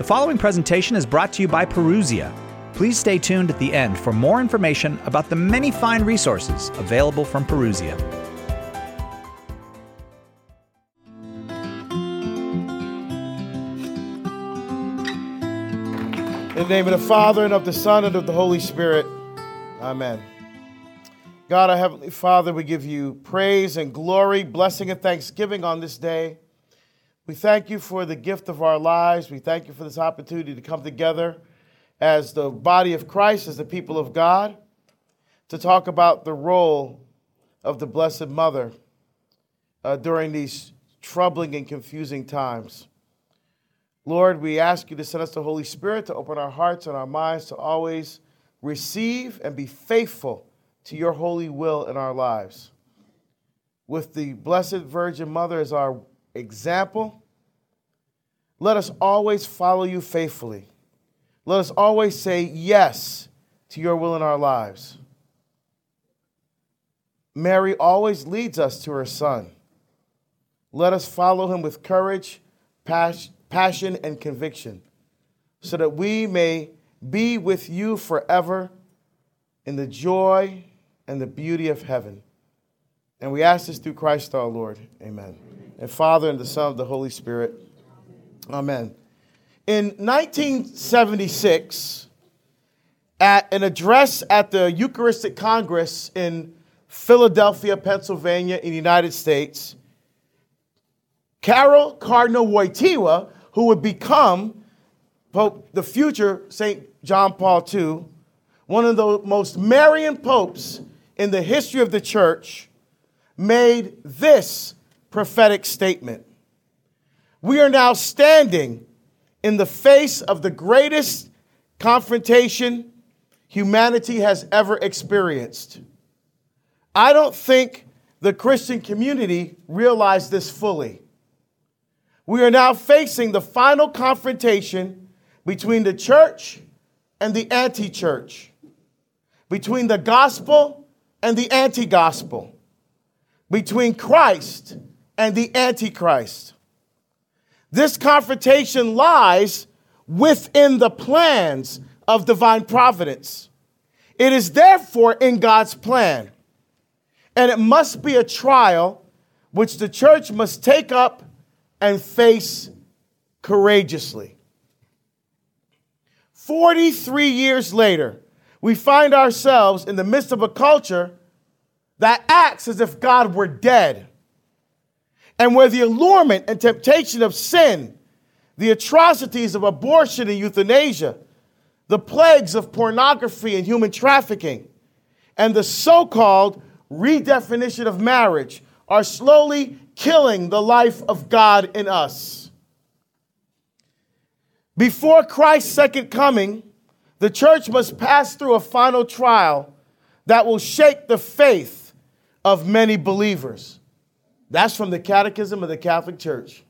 The following presentation is brought to you by Parousia. Please stay tuned at the end for more information about the many fine resources available from Parousia. In the name of the Father, and of the Son, and of the Holy Spirit. Amen. God, our Heavenly Father, we give you praise and glory, blessing, and thanksgiving on this day. We thank you for the gift of our lives. We thank you for this opportunity to come together as the body of Christ, as the people of God, to talk about the role of the Blessed Mother uh, during these troubling and confusing times. Lord, we ask you to send us the Holy Spirit to open our hearts and our minds to always receive and be faithful to your holy will in our lives. With the Blessed Virgin Mother as our example, let us always follow you faithfully. Let us always say yes to your will in our lives. Mary always leads us to her Son. Let us follow him with courage, passion, and conviction, so that we may be with you forever in the joy and the beauty of heaven. And we ask this through Christ our Lord. Amen. And Father, and the Son, of the Holy Spirit. Amen. In 1976, at an address at the Eucharistic Congress in Philadelphia, Pennsylvania, in the United States, Karol Cardinal Wojtyła, who would become Pope, the future St. John Paul II, one of the most Marian popes in the history of the church, made this prophetic statement. We are now standing in the face of the greatest confrontation humanity has ever experienced. I don't think the Christian community realized this fully. We are now facing the final confrontation between the church and the anti church, between the gospel and the anti gospel, between Christ and the antichrist. This confrontation lies within the plans of divine providence. It is therefore in God's plan. And it must be a trial which the church must take up and face courageously. 43 years later, we find ourselves in the midst of a culture that acts as if God were dead and where the allurement and temptation of sin, the atrocities of abortion and euthanasia, the plagues of pornography and human trafficking, and the so called redefinition of marriage are slowly killing the life of God in us. Before Christ's second coming, the church must pass through a final trial that will shake the faith of many believers. That's from the Catechism of the Catholic Church.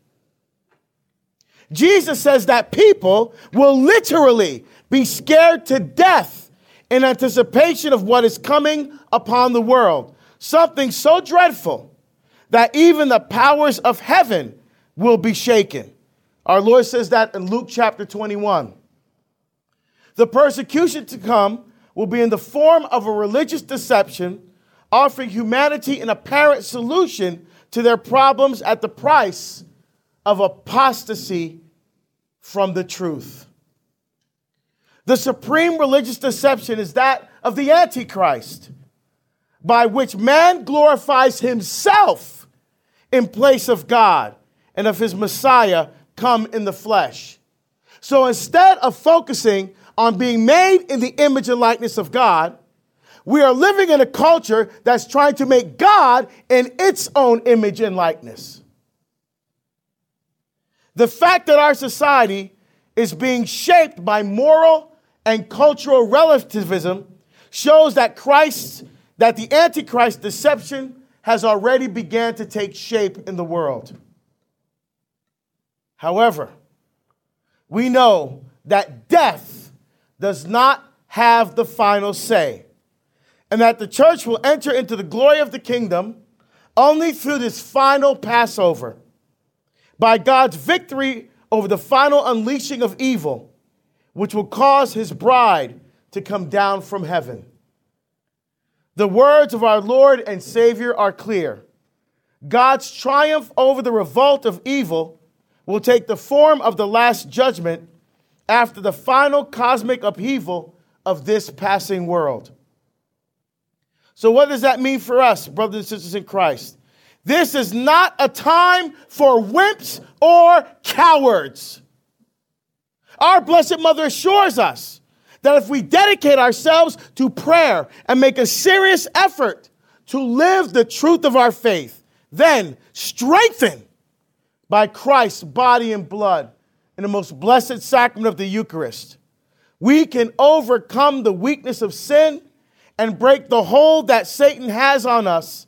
Jesus says that people will literally be scared to death in anticipation of what is coming upon the world. Something so dreadful that even the powers of heaven will be shaken. Our Lord says that in Luke chapter 21. The persecution to come will be in the form of a religious deception, offering humanity an apparent solution to their problems at the price of apostasy from the truth. The supreme religious deception is that of the Antichrist, by which man glorifies himself in place of God and of his Messiah come in the flesh. So instead of focusing on being made in the image and likeness of God, we are living in a culture that's trying to make God in its own image and likeness. The fact that our society is being shaped by moral and cultural relativism shows that Christ, that the Antichrist deception has already began to take shape in the world. However, we know that death does not have the final say and that the church will enter into the glory of the kingdom only through this final Passover by God's victory over the final unleashing of evil, which will cause his bride to come down from heaven. The words of our Lord and Savior are clear. God's triumph over the revolt of evil will take the form of the last judgment after the final cosmic upheaval of this passing world. So, what does that mean for us, brothers and sisters in Christ? This is not a time for wimps or cowards. Our Blessed Mother assures us that if we dedicate ourselves to prayer and make a serious effort to live the truth of our faith, then strengthened by Christ's body and blood in the most blessed sacrament of the Eucharist, we can overcome the weakness of sin and break the hold that Satan has on us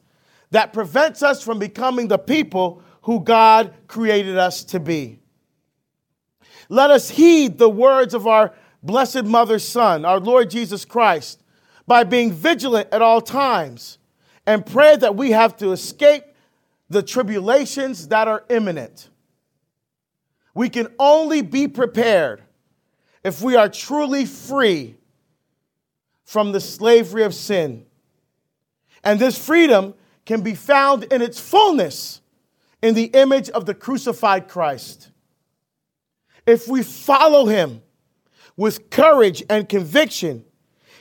that prevents us from becoming the people who God created us to be. Let us heed the words of our blessed mother's son, our Lord Jesus Christ, by being vigilant at all times and pray that we have to escape the tribulations that are imminent. We can only be prepared if we are truly free from the slavery of sin. And this freedom can be found in its fullness in the image of the crucified Christ. If we follow him with courage and conviction,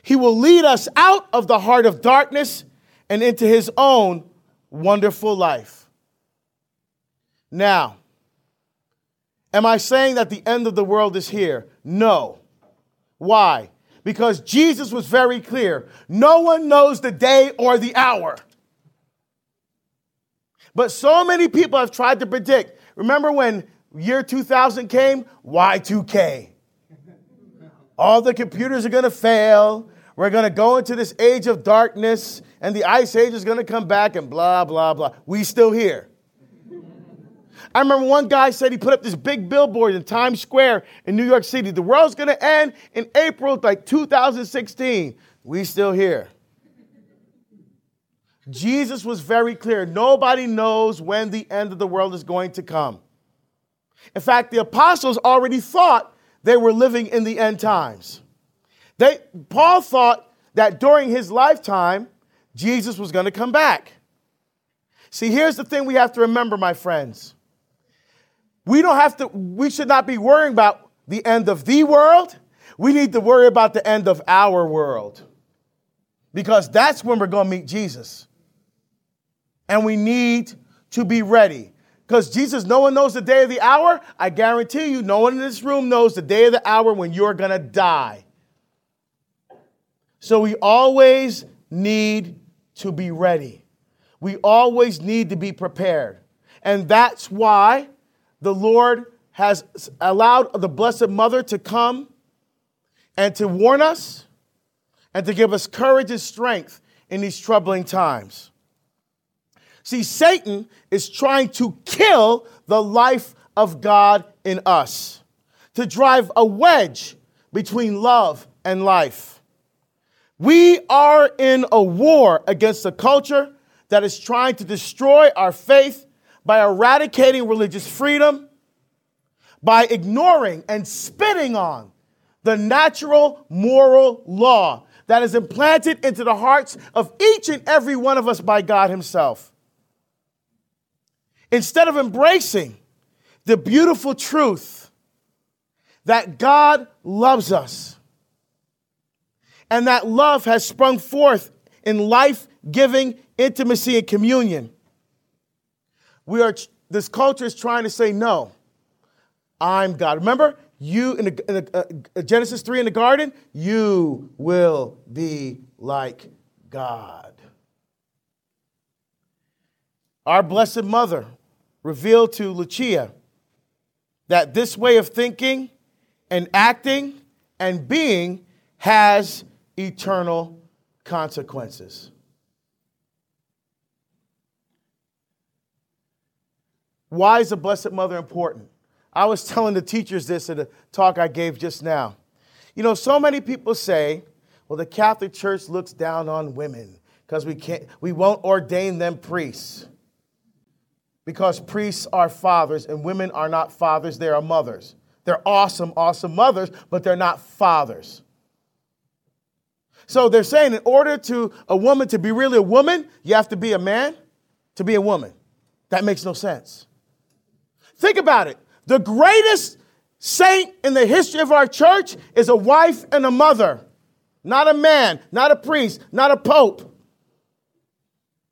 he will lead us out of the heart of darkness and into his own wonderful life. Now, am I saying that the end of the world is here? No. Why? Because Jesus was very clear. No one knows the day or the hour. But so many people have tried to predict. Remember when year 2000 came? Y2K. All the computers are going to fail. We're going to go into this age of darkness, and the ice age is going to come back, and blah, blah, blah. We still here. I remember one guy said he put up this big billboard in Times Square in New York City. The world's going to end in April, like 2016. We still here. Jesus was very clear. Nobody knows when the end of the world is going to come. In fact, the apostles already thought they were living in the end times. They, Paul thought that during his lifetime, Jesus was going to come back. See, here's the thing we have to remember, my friends. We don't have to, we should not be worrying about the end of the world. We need to worry about the end of our world because that's when we're going to meet Jesus and we need to be ready. Because Jesus, no one knows the day of the hour. I guarantee you, no one in this room knows the day of the hour when you're going to die. So we always need to be ready. We always need to be prepared. And that's why the Lord has allowed the Blessed Mother to come and to warn us and to give us courage and strength in these troubling times. See, Satan is trying to kill the life of God in us, to drive a wedge between love and life. We are in a war against a culture that is trying to destroy our faith by eradicating religious freedom, by ignoring and spitting on the natural moral law that is implanted into the hearts of each and every one of us by God Himself. Instead of embracing the beautiful truth that God loves us and that love has sprung forth in life giving intimacy and communion, we are, this culture is trying to say, no, I'm God. Remember, you in, the, in the, uh, Genesis 3 in the garden, you will be like God. Our Blessed Mother revealed to Lucia that this way of thinking and acting and being has eternal consequences. Why is the Blessed Mother important? I was telling the teachers this at a talk I gave just now. You know, so many people say, well, the Catholic Church looks down on women because we can't we won't ordain them priests because priests are fathers and women are not fathers, they are mothers. They're awesome, awesome mothers, but they're not fathers. So they're saying in order to a woman to be really a woman, you have to be a man to be a woman. That makes no sense. Think about it. The greatest saint in the history of our church is a wife and a mother, not a man, not a priest, not a pope.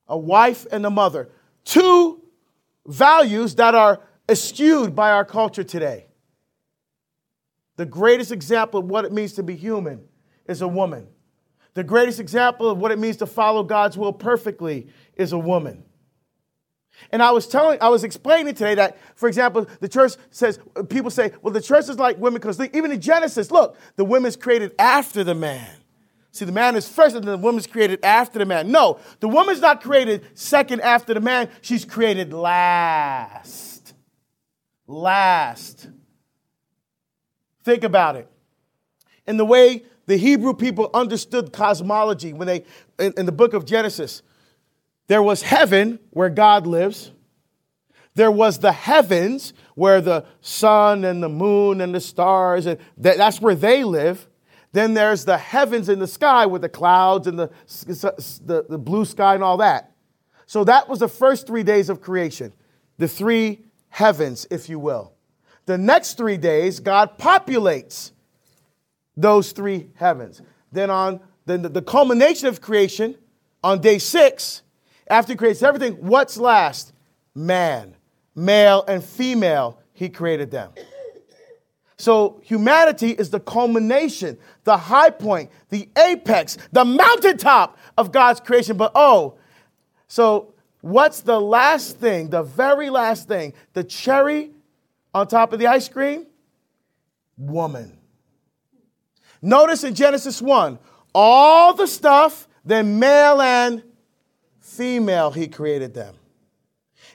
A wife and a mother. Two values that are eschewed by our culture today. The greatest example of what it means to be human is a woman. The greatest example of what it means to follow God's will perfectly is a woman. And I was telling, I was explaining today that, for example, the church says, people say, well, the church is like women because even in Genesis, look, the woman's created after the man. See, the man is first and the woman's created after the man. No, the woman's not created second after the man, she's created last. Last. Think about it. In the way the Hebrew people understood cosmology when they, in, in the book of Genesis, there was heaven where God lives. There was the heavens where the sun and the moon and the stars, and that, that's where they live. Then there's the heavens in the sky with the clouds and the, the, the blue sky and all that. So that was the first three days of creation, the three heavens, if you will. The next three days, God populates those three heavens. Then on then the, the culmination of creation, on day six, after he creates everything, what's last? Man, male and female, he created them. So humanity is the culmination, the high point, the apex, the mountaintop of God's creation. But oh, so what's the last thing, the very last thing, the cherry on top of the ice cream? Woman. Notice in Genesis 1, all the stuff, then male and female, he created them.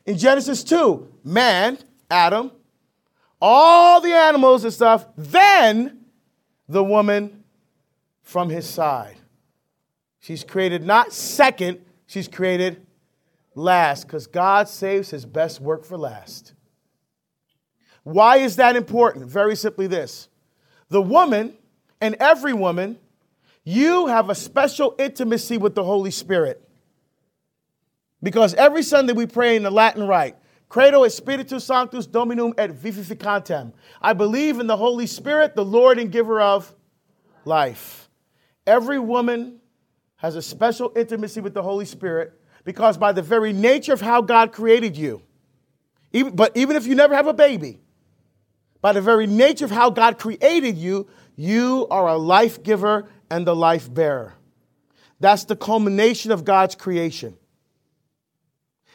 In Genesis 2, man, Adam, all the animals and stuff, then the woman from his side. She's created not second, she's created last because God saves his best work for last. Why is that important? Very simply this the woman and every woman, you have a special intimacy with the Holy Spirit. Because every Sunday we pray in the Latin Rite, Credo Spiritus Sanctus Dominum et Vivificantem. I believe in the Holy Spirit, the Lord and giver of life. Every woman has a special intimacy with the Holy Spirit because by the very nature of how God created you, even, but even if you never have a baby, by the very nature of how God created you, you are a life giver and the life bearer. That's the culmination of God's creation.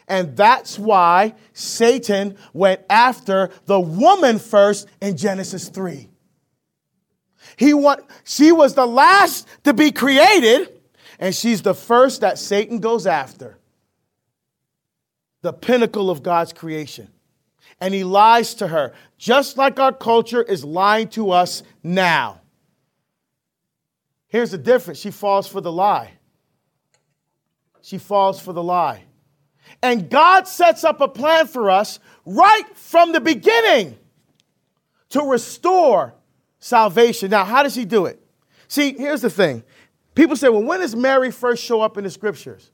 And that's why Satan went after the woman first in Genesis 3. He want, she was the last to be created, and she's the first that Satan goes after. The pinnacle of God's creation and he lies to her, just like our culture is lying to us now. Here's the difference she falls for the lie. She falls for the lie. And God sets up a plan for us right from the beginning to restore salvation. Now, how does he do it? See, here's the thing. People say, well, when does Mary first show up in the scriptures?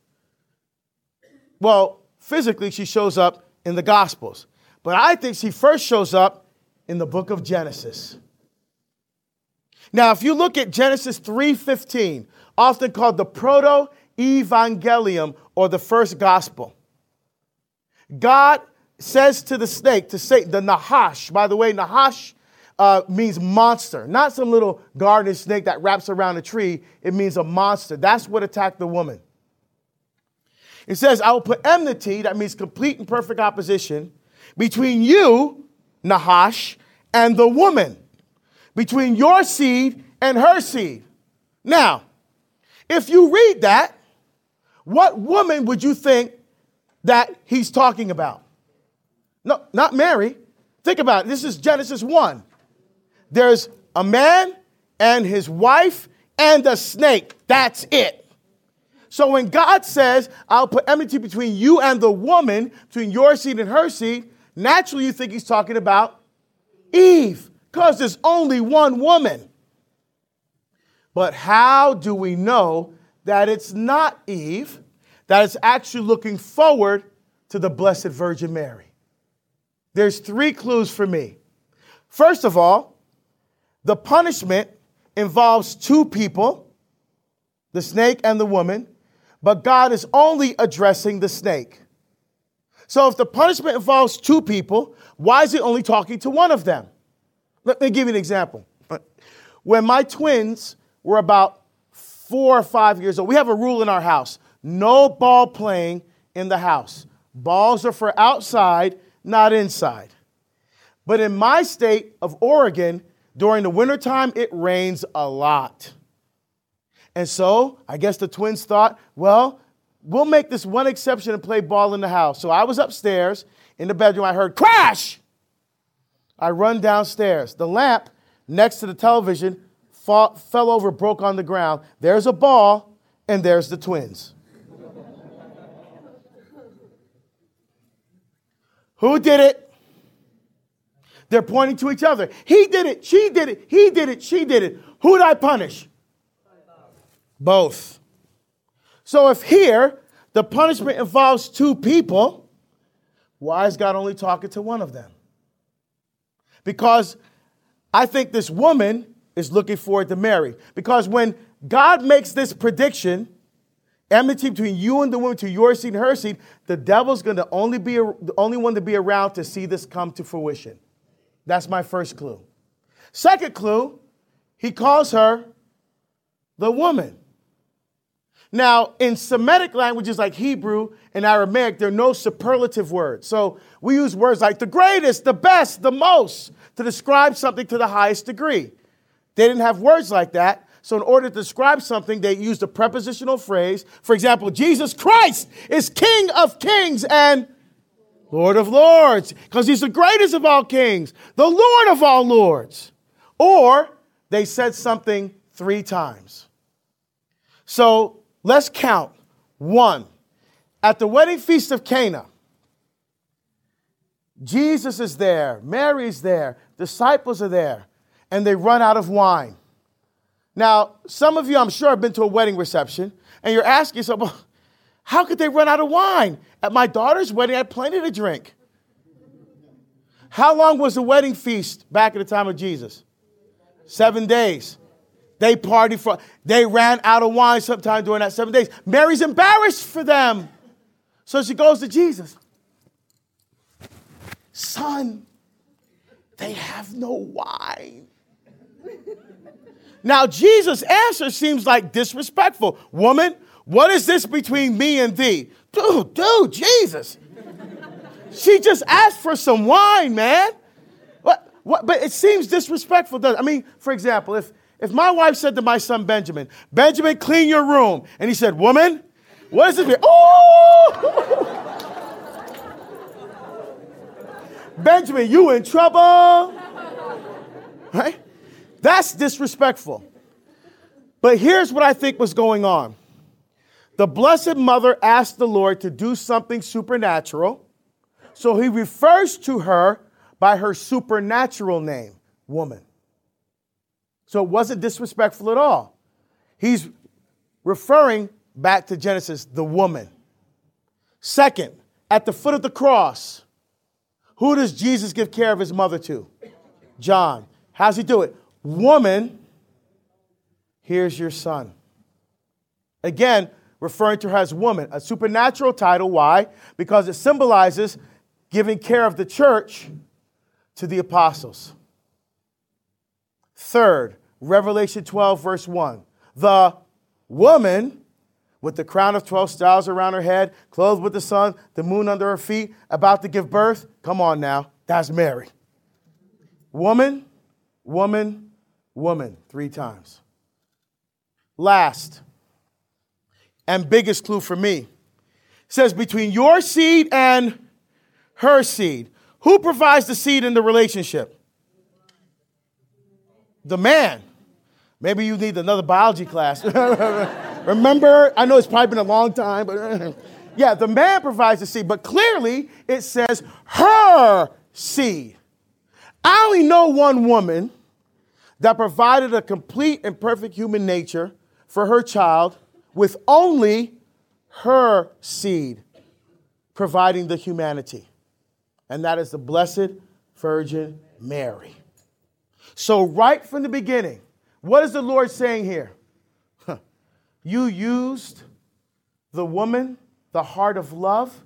Well, physically, she shows up in the Gospels. But I think she first shows up in the book of Genesis. Now, if you look at Genesis 3:15, often called the proto evangelium or the first gospel, God says to the snake, to say the Nahash, by the way, Nahash uh, means monster, not some little garden snake that wraps around a tree. It means a monster. That's what attacked the woman. It says, I will put enmity, that means complete and perfect opposition, between you, Nahash, and the woman, between your seed and her seed. Now, if you read that, what woman would you think that he's talking about? No, not Mary. Think about it. This is Genesis 1. There's a man and his wife and a snake. That's it. So when God says, I'll put enmity between you and the woman, between your seed and her seed, naturally you think he's talking about Eve, because there's only one woman. But how do we know that it's not Eve, that it's actually looking forward to the Blessed Virgin Mary? There's three clues for me. First of all, the punishment involves two people, the snake and the woman, but God is only addressing the snake. So if the punishment involves two people, why is he only talking to one of them? Let me give you an example. When my twins were about four or five years old, we have a rule in our house no ball playing in the house. Balls are for outside, not inside. But in my state of Oregon, during the wintertime, it rains a lot. And so I guess the twins thought, well, we'll make this one exception and play ball in the house. So I was upstairs in the bedroom. I heard crash. I run downstairs. The lamp next to the television fall, fell over, broke on the ground. There's a ball, and there's the twins. Who did it? They're pointing to each other. He did it. She did it. He did it. She did it. Who did I punish? Both. So if here the punishment involves two people, why is God only talking to one of them? Because I think this woman is looking forward to Mary. Because when God makes this prediction, enmity between you and the woman to your seed and her seed, the devil's going to only be the only one to be around to see this come to fruition. That's my first clue. Second clue, he calls her the woman. Now, in Semitic languages like Hebrew and Aramaic, there are no superlative words. So we use words like the greatest, the best, the most to describe something to the highest degree. They didn't have words like that. So, in order to describe something, they used a prepositional phrase. For example, Jesus Christ is King of kings and Lord of lords, because he's the greatest of all kings, the Lord of all lords. Or they said something three times. So Let's count. One, at the wedding feast of Cana, Jesus is there, Mary's there, disciples are there, and they run out of wine. Now, some of you, I'm sure, have been to a wedding reception, and you're asking yourself, well, how could they run out of wine? At my daughter's wedding, I had plenty to drink. How long was the wedding feast back at the time of Jesus? Seven days. They partied for, they ran out of wine sometime during that seven days. Mary's embarrassed for them. So she goes to Jesus. Son, they have no wine. Now, Jesus' answer seems like disrespectful. Woman, what is this between me and thee? Dude, dude, Jesus. she just asked for some wine, man. What, what, but it seems disrespectful, doesn't it? I mean, for example, if, if my wife said to my son Benjamin, Benjamin, clean your room, and he said, Woman, what is this? Oh! Benjamin, you in trouble. Right? That's disrespectful. But here's what I think was going on the Blessed Mother asked the Lord to do something supernatural, so he refers to her by her supernatural name, woman. So it wasn't disrespectful at all. He's referring back to Genesis, the woman. Second, at the foot of the cross, who does Jesus give care of his mother to? John. How's he do it? Woman, here's your son. Again, referring to her as woman, a supernatural title. Why? Because it symbolizes giving care of the church to the apostles. Third, Revelation 12, verse 1. The woman with the crown of 12 stars around her head, clothed with the sun, the moon under her feet, about to give birth. Come on now, that's Mary. Woman, woman, woman, three times. Last and biggest clue for me says between your seed and her seed. Who provides the seed in the relationship? The man. Maybe you need another biology class. Remember, I know it's probably been a long time, but yeah, the man provides the seed, but clearly it says her seed. I only know one woman that provided a complete and perfect human nature for her child with only her seed providing the humanity. And that is the Blessed Virgin Mary. So, right from the beginning, what is the Lord saying here? You used the woman, the heart of love,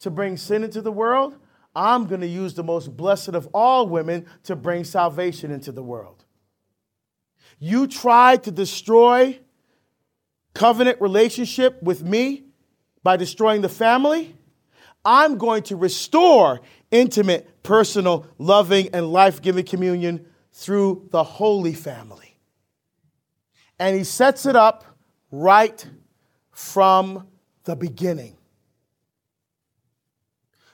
to bring sin into the world. I'm going to use the most blessed of all women to bring salvation into the world. You tried to destroy covenant relationship with me by destroying the family. I'm going to restore intimate, personal, loving, and life giving communion through the Holy Family. And he sets it up right from the beginning.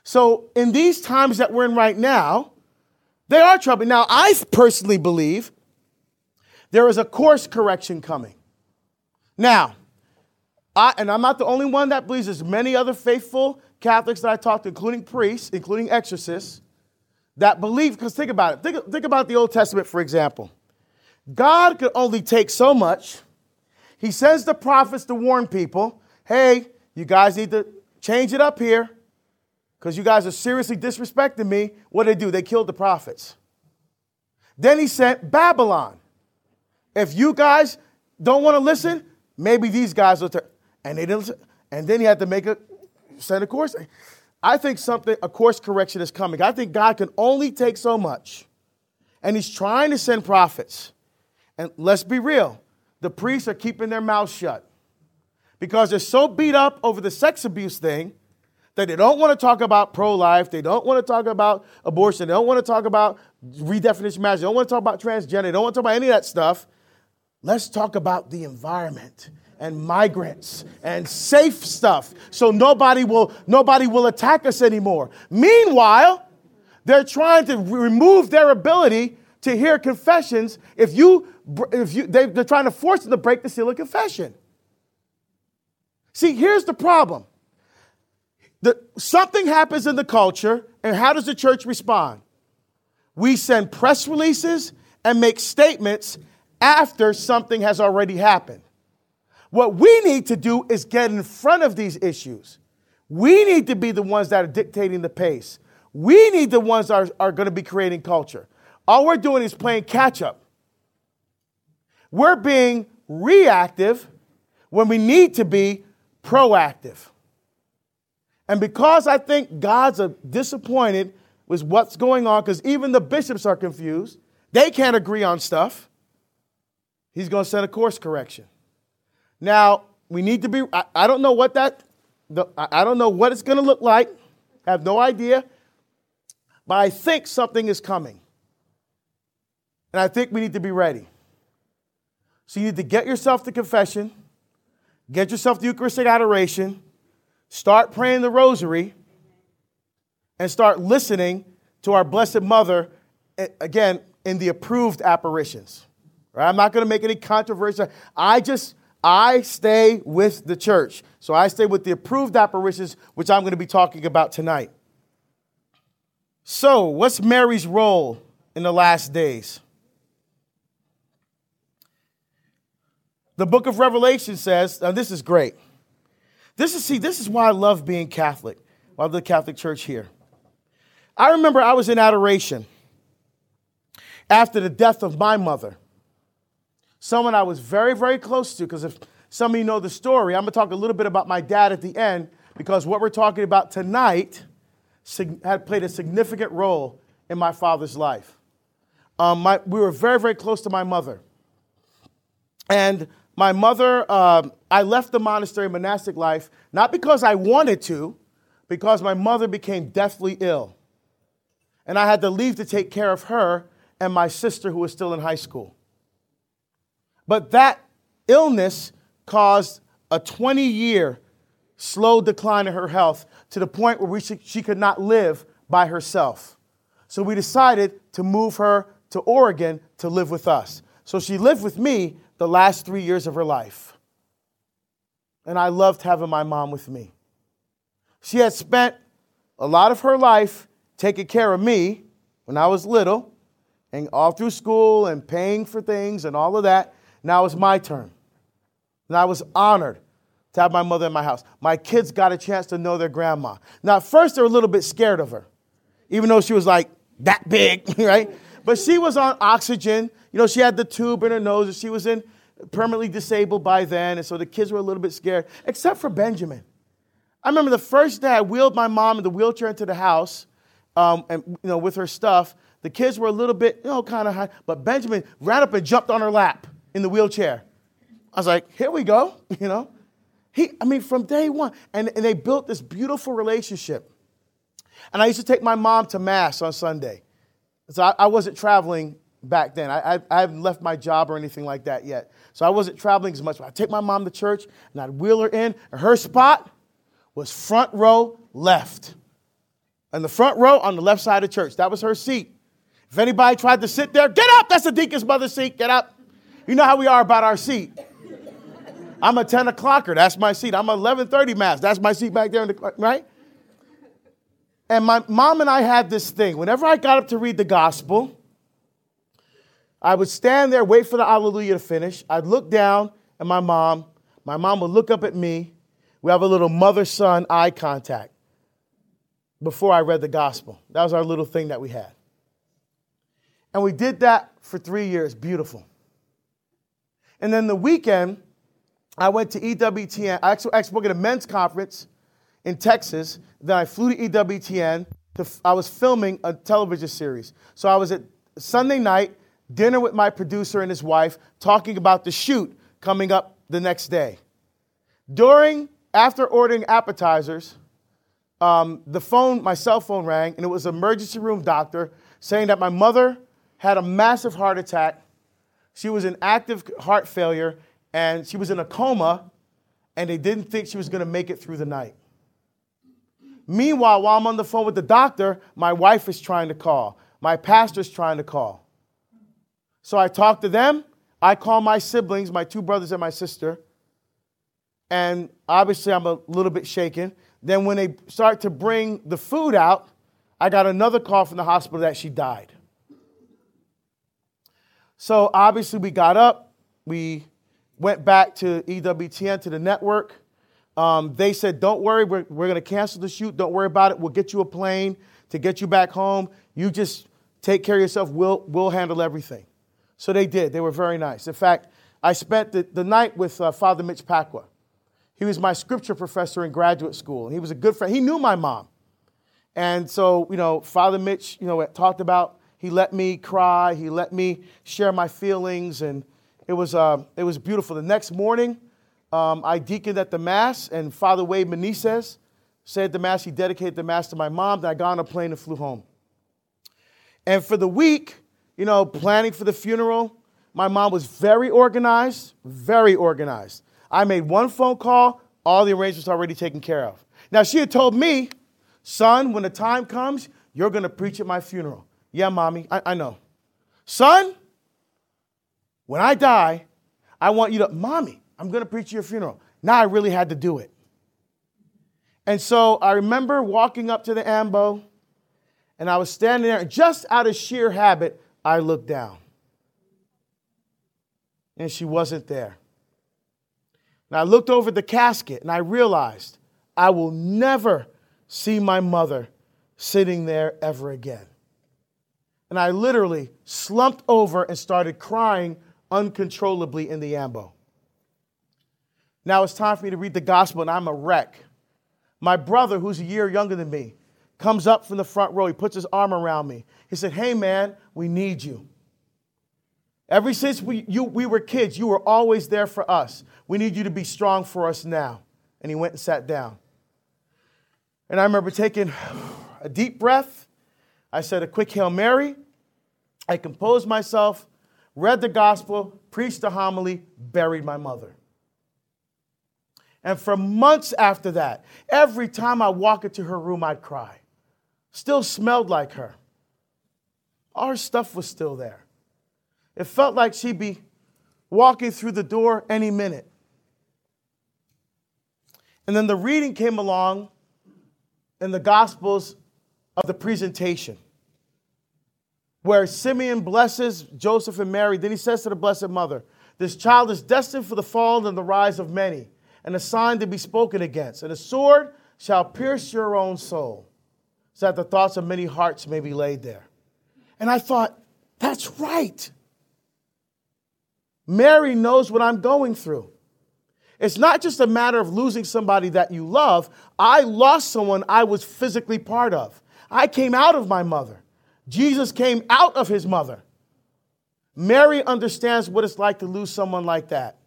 So, in these times that we're in right now, they are troubling. Now, I personally believe there is a course correction coming. Now, I, and I'm not the only one that believes, there's many other faithful Catholics that I talked to, including priests, including exorcists, that believe, because think about it. Think, think about the Old Testament, for example. God could only take so much he sends the prophets to warn people hey, you guys need to change it up here because you guys are seriously disrespecting me. What did they do? They killed the prophets. Then he sent Babylon. If you guys don't want to listen, maybe these guys will turn. And they didn't listen. And then he had to make a send a course. I think something, a course correction is coming. I think God can only take so much. And he's trying to send prophets. And let's be real the priests are keeping their mouths shut because they're so beat up over the sex abuse thing that they don't want to talk about pro life, they don't want to talk about abortion, they don't want to talk about redefinition marriage, they don't want to talk about transgender, they don't want to talk about any of that stuff. Let's talk about the environment and migrants and safe stuff so nobody will nobody will attack us anymore. Meanwhile, they're trying to remove their ability to hear confessions if you if you they, they're trying to force them to break the seal of confession. See, here's the problem. The, something happens in the culture, and how does the church respond? We send press releases and make statements after something has already happened. What we need to do is get in front of these issues. We need to be the ones that are dictating the pace. We need the ones that are, are going to be creating culture. All we're doing is playing catch up. We're being reactive when we need to be proactive. And because I think God's disappointed with what's going on, because even the bishops are confused, they can't agree on stuff, he's going to send a course correction. Now, we need to be, I, I don't know what that, the, I don't know what it's going to look like. I have no idea. But I think something is coming. And I think we need to be ready. So you need to get yourself to confession, get yourself to Eucharistic adoration, start praying the rosary, and start listening to our Blessed Mother, eh, again, in the approved apparitions. Right? I'm not going to make any controversy. I just, I stay with the church. So I stay with the approved apparitions, which I'm going to be talking about tonight. So, what's Mary's role in the last days? The book of Revelation says, now this is great. This is, see, this is why I love being Catholic. I love the Catholic Church here. I remember I was in adoration after the death of my mother. Someone I was very, very close to, because if some of you know the story, I'm going to talk a little bit about my dad at the end, because what we're talking about tonight had played a significant role in my father's life. Um, my, we were very, very close to my mother. And my mother, uh, I left the monastery monastic life not because I wanted to, because my mother became deathly ill. And I had to leave to take care of her and my sister, who was still in high school. But that illness caused a 20 year slow decline in her health to the point where she could not live by herself. So we decided to move her to Oregon to live with us. So she lived with me the last three years of her life. and I loved having my mom with me. She had spent a lot of her life taking care of me when I was little and all through school and paying for things and all of that. Now it was my turn. And I was honored to have my mother in my house. My kids got a chance to know their grandma. Now, at first, they were a little bit scared of her, even though she was like that big, right? But she was on oxygen. You know, she had the tube in her nose, and she was in permanently disabled by then, and so the kids were a little bit scared, except for Benjamin. I remember the first day I wheeled my mom in the wheelchair into the house, um, and you know, with her stuff. The kids were a little bit, you know, kind of high, but Benjamin ran up and jumped on her lap in the wheelchair. I was like, here we go, you know. He, I mean, from day one, and, and they built this beautiful relationship. And I used to take my mom to mass on Sunday. So I, I wasn't traveling back then. I, I, I, haven't left my job or anything like that yet. So I wasn't traveling as much. I'd take my mom to church and I'd wheel her in, and her spot was front row left. And the front row on the left side of church. That was her seat. If anybody tried to sit there, get up. That's the deacon's mother's seat. Get up. You know how we are about our seat. I'm a 10 o'clocker. That's my seat. I'm 11:30 mass. That's my seat back there in the right. And my mom and I had this thing. Whenever I got up to read the gospel, I would stand there, wait for the Alleluia to finish. I'd look down at my mom. My mom would look up at me. We have a little mother son eye contact before I read the gospel. That was our little thing that we had. And we did that for three years. Beautiful. And then the weekend, I went to EWTN. I actually spoke at a men's conference in Texas. Then I flew to EWTN. To, I was filming a television series. So I was at Sunday night, dinner with my producer and his wife, talking about the shoot coming up the next day. During, after ordering appetizers, um, the phone, my cell phone rang, and it was an emergency room doctor saying that my mother had a massive heart attack. She was in active heart failure, and she was in a coma, and they didn't think she was going to make it through the night. Meanwhile, while I'm on the phone with the doctor, my wife is trying to call. My pastor's trying to call. So I talk to them. I call my siblings, my two brothers and my sister. And obviously, I'm a little bit shaken. Then, when they start to bring the food out, I got another call from the hospital that she died. So, obviously, we got up. We went back to EWTN, to the network. Um, they said, Don't worry, we're, we're going to cancel the shoot. Don't worry about it. We'll get you a plane to get you back home. You just take care of yourself. We'll, we'll handle everything. So they did. They were very nice. In fact, I spent the, the night with uh, Father Mitch Pacwa. He was my scripture professor in graduate school, and he was a good friend. He knew my mom. And so, you know, Father Mitch, you know, talked about, he let me cry, he let me share my feelings, and it was, uh, it was beautiful. The next morning, um, I deaconed at the Mass, and Father Wade Menezes said the Mass, he dedicated the Mass to my mom, then I got on a plane and flew home. And for the week, you know, planning for the funeral. My mom was very organized, very organized. I made one phone call, all the arrangements already taken care of. Now, she had told me, son, when the time comes, you're going to preach at my funeral. Yeah, mommy, I, I know. Son, when I die, I want you to, mommy, I'm going to preach your funeral. Now I really had to do it. And so I remember walking up to the ambo, and I was standing there, and just out of sheer habit, I looked down. And she wasn't there. And I looked over the casket and I realized I will never see my mother sitting there ever again. And I literally slumped over and started crying uncontrollably in the ambo. Now it's time for me to read the gospel, and I'm a wreck. My brother, who's a year younger than me, comes up from the front row. He puts his arm around me. He said, Hey, man, we need you. Ever since we, you, we were kids, you were always there for us. We need you to be strong for us now. And he went and sat down. And I remember taking a deep breath. I said a quick Hail Mary. I composed myself, read the gospel, preached a homily, buried my mother. And for months after that, every time I walk into her room, I'd cry. Still smelled like her. Our stuff was still there. It felt like she'd be walking through the door any minute. And then the reading came along in the Gospels of the presentation, where Simeon blesses Joseph and Mary. Then he says to the Blessed Mother, This child is destined for the fall and the rise of many, and a sign to be spoken against. And a sword shall pierce your own soul, so that the thoughts of many hearts may be laid there. And I thought, that's right. Mary knows what I'm going through. It's not just a matter of losing somebody that you love. I lost someone I was physically part of. I came out of my mother. Jesus came out of his mother. Mary understands what it's like to lose someone like that.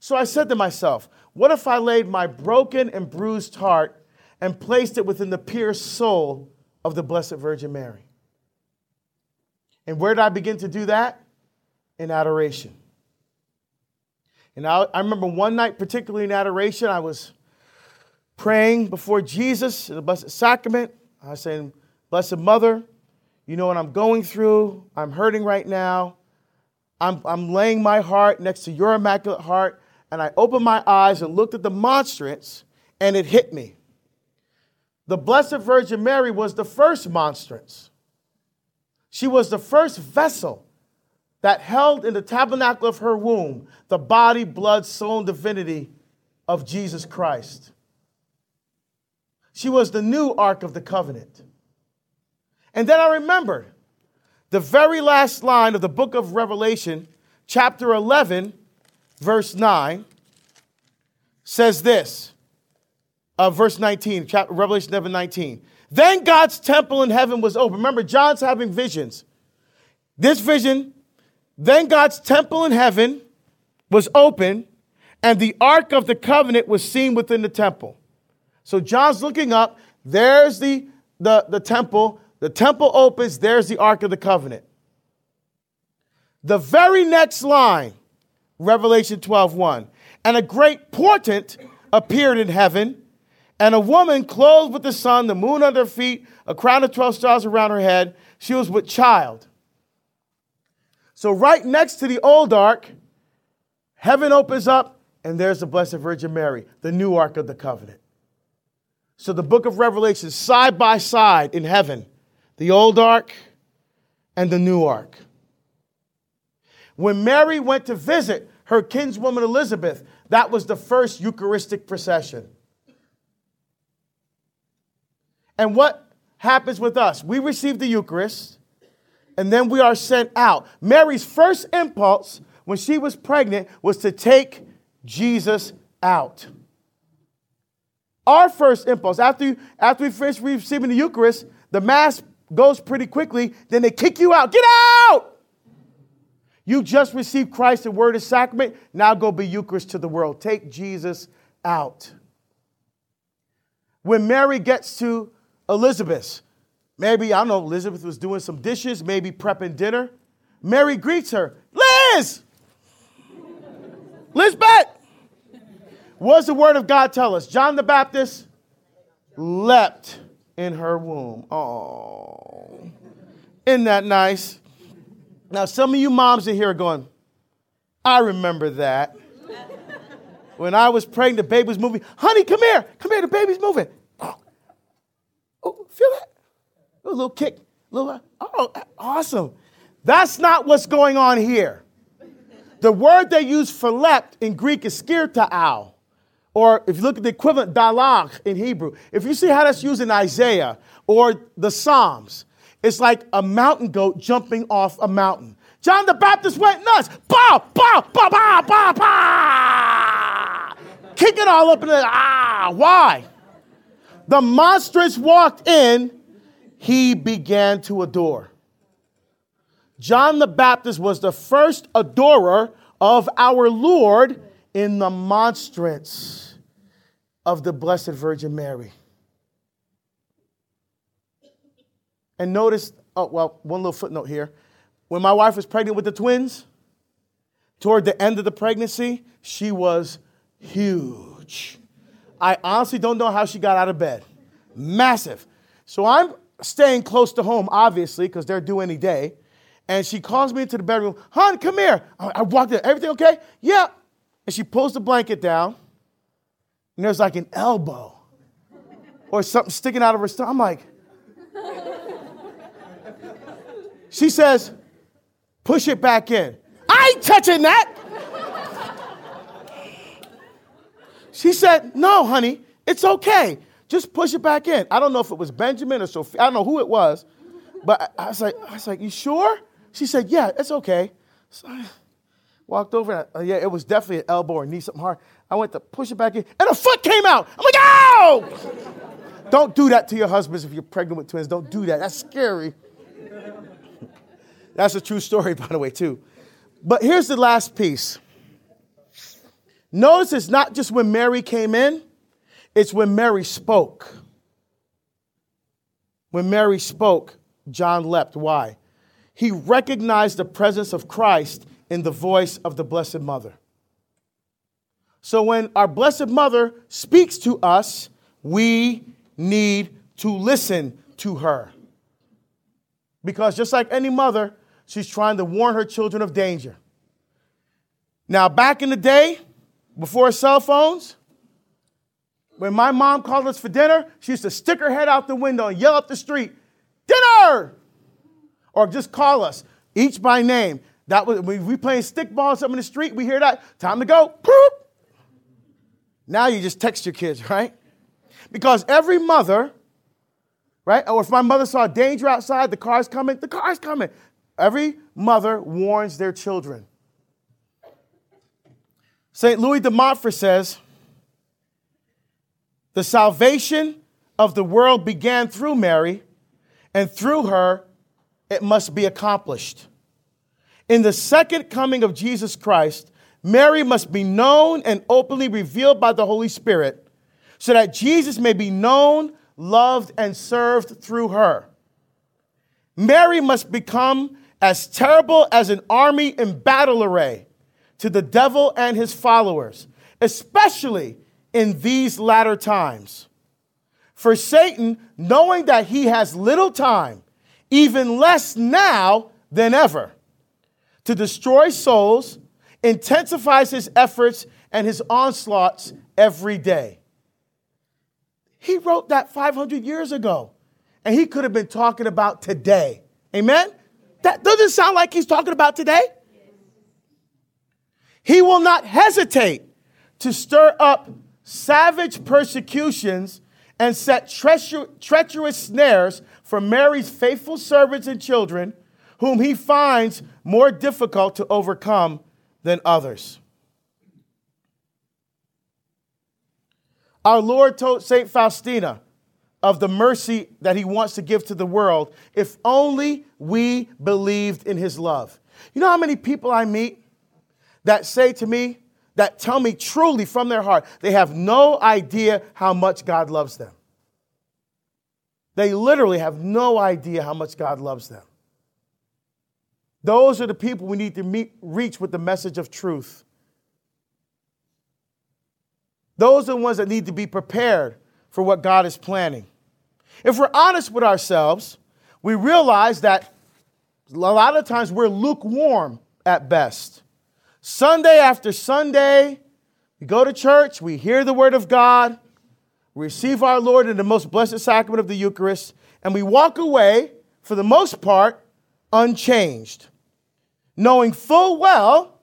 So I said to myself, what if I laid my broken and bruised heart and placed it within the pierced soul of the Blessed Virgin Mary? And where did I begin to do that? In adoration. And I, I remember one night, particularly in adoration, I was praying before Jesus in the Blessed Sacrament. I was saying, Blessed Mother, you know what I'm going through. I'm hurting right now. I'm, I'm laying my heart next to your Immaculate Heart. And I opened my eyes and looked at the monstrance, and it hit me. The Blessed Virgin Mary was the first monstrance. She was the first vessel that held in the tabernacle of her womb the body, blood, soul, and divinity of Jesus Christ. She was the new Ark of the Covenant. And then I remembered the very last line of the book of Revelation, chapter 11, verse 9, says this. Uh, verse 19, chapter, Revelation 11, 19. Then God's temple in heaven was open. Remember, John's having visions. This vision then God's temple in heaven was open, and the Ark of the Covenant was seen within the temple. So John's looking up. There's the, the, the temple. The temple opens. There's the Ark of the Covenant. The very next line, Revelation 12 1. And a great portent appeared in heaven, and a woman clothed with the sun, the moon under her feet, a crown of 12 stars around her head. She was with child so, right next to the old ark, heaven opens up, and there's the Blessed Virgin Mary, the new ark of the covenant. So, the book of Revelation, side by side in heaven, the old ark and the new ark. When Mary went to visit her kinswoman Elizabeth, that was the first Eucharistic procession. And what happens with us? We receive the Eucharist and then we are sent out. Mary's first impulse when she was pregnant was to take Jesus out. Our first impulse, after, after we finish receiving the Eucharist, the Mass goes pretty quickly, then they kick you out. Get out! You just received Christ, the Word of Sacrament. Now go be Eucharist to the world. Take Jesus out. When Mary gets to Elizabeth, Maybe, I don't know, Elizabeth was doing some dishes, maybe prepping dinner. Mary greets her, Liz! Lizbeth! What does the word of God tell us? John the Baptist leapt in her womb. Oh, isn't that nice? Now, some of you moms in here are going, I remember that. when I was pregnant, the baby was moving. Honey, come here. Come here, the baby's moving. Oh, feel that? a little kick, a little, oh, awesome. That's not what's going on here. The word they use for leapt in Greek is skirta'al, or if you look at the equivalent dalach in Hebrew, if you see how that's used in Isaiah or the Psalms, it's like a mountain goat jumping off a mountain. John the Baptist went nuts. Bah, bah, bah, bah, bah, bah. Kicking all up in the, ah, why? The monstrance walked in he began to adore. John the Baptist was the first adorer of our Lord in the monstrance of the Blessed Virgin Mary. And notice, oh, well, one little footnote here. When my wife was pregnant with the twins, toward the end of the pregnancy, she was huge. I honestly don't know how she got out of bed. Massive. So I'm staying close to home, obviously, because they're due any day. And she calls me into the bedroom, hon, come here. I walked in, everything okay? Yeah. And she pulls the blanket down. and there's like an elbow or something sticking out of her stomach. I'm like, she says, push it back in. I ain't touching that. She said, no, honey, it's okay. Just push it back in. I don't know if it was Benjamin or Sophia. I don't know who it was. But I, I was like, I was like, you sure? She said, yeah, it's okay. So I walked over and I, uh, yeah, it was definitely an elbow or knee, something hard. I went to push it back in and a foot came out. I'm like, ow! don't do that to your husbands if you're pregnant with twins. Don't do that. That's scary. That's a true story, by the way, too. But here's the last piece. Notice it's not just when Mary came in, it's when Mary spoke. When Mary spoke, John leapt. Why? He recognized the presence of Christ in the voice of the Blessed Mother. So when our Blessed Mother speaks to us, we need to listen to her. Because just like any mother, she's trying to warn her children of danger. Now, back in the day, before cell phones, when my mom called us for dinner, she used to stick her head out the window and yell up the street, Dinner! Or just call us, each by name. That was when we playing stickball something in the street, we hear that, time to go. Poop. Now you just text your kids, right? Because every mother, right? Or if my mother saw danger outside, the car's coming, the car's coming. Every mother warns their children. St. Louis de Montfort says, the salvation of the world began through Mary, and through her it must be accomplished. In the second coming of Jesus Christ, Mary must be known and openly revealed by the Holy Spirit so that Jesus may be known, loved, and served through her. Mary must become as terrible as an army in battle array to the devil and his followers, especially in these latter times. For Satan, knowing that he has little time, even less now than ever, to destroy souls, intensifies his efforts and his onslaughts every day. He wrote that 500 years ago, and he could have been talking about today. Amen? That doesn't sound like he's talking about today. He will not hesitate to stir up savage persecutions and set treacherous snares for Mary's faithful servants and children, whom he finds more difficult to overcome than others. Our Lord told St. Faustina of the mercy that he wants to give to the world if only we believed in his love. You know how many people I meet that say to me, that tell me truly from their heart, they have no idea how much God loves them. They literally have no idea how much God loves them. Those are the people we need to meet, reach with the message of truth. Those are the ones that need to be prepared for what God is planning. If we're honest with ourselves, we realize that a lot of times we're lukewarm at best. Sunday after Sunday, we go to church, we hear the word of God, we receive our Lord in the most blessed sacrament of the Eucharist, and we walk away, for the most part, unchanged, knowing full well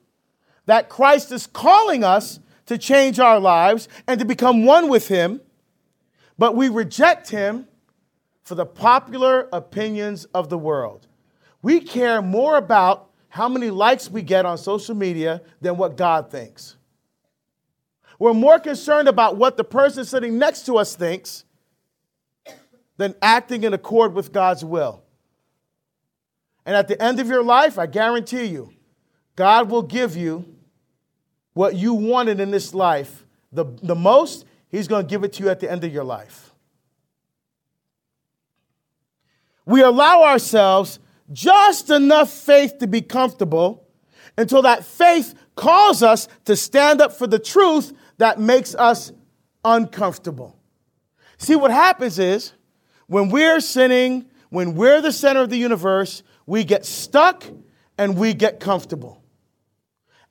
that Christ is calling us to change our lives and to become one with Him, but we reject Him for the popular opinions of the world. We care more about how many likes we get on social media than what God thinks. We're more concerned about what the person sitting next to us thinks than acting in accord with God's will. And at the end of your life, I guarantee you, God will give you what you wanted in this life. The, the most, He's going to give it to you at the end of your life. We allow ourselves just enough faith to be comfortable until that faith calls us to stand up for the truth that makes us uncomfortable. See, what happens is when we're sinning, when we're the center of the universe, we get stuck and we get comfortable.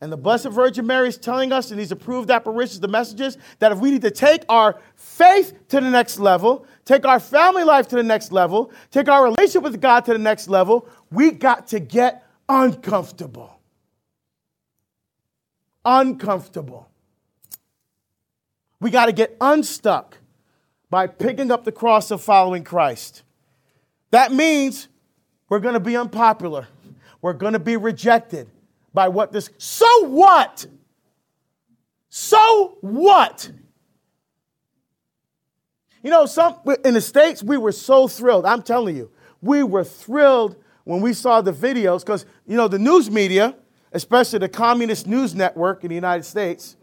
And the Blessed Virgin Mary is telling us in these approved apparitions, the messages, that if we need to take our faith to the next level, take our family life to the next level, take our relationship with God to the next level, we got to get uncomfortable. Uncomfortable. We got to get unstuck by picking up the cross of following Christ. That means we're going to be unpopular. We're going to be rejected by what this. So what? So what? You know, some in the States, we were so thrilled. I'm telling you, we were thrilled when we saw the videos because, you know, the news media, especially the Communist News Network in the United States,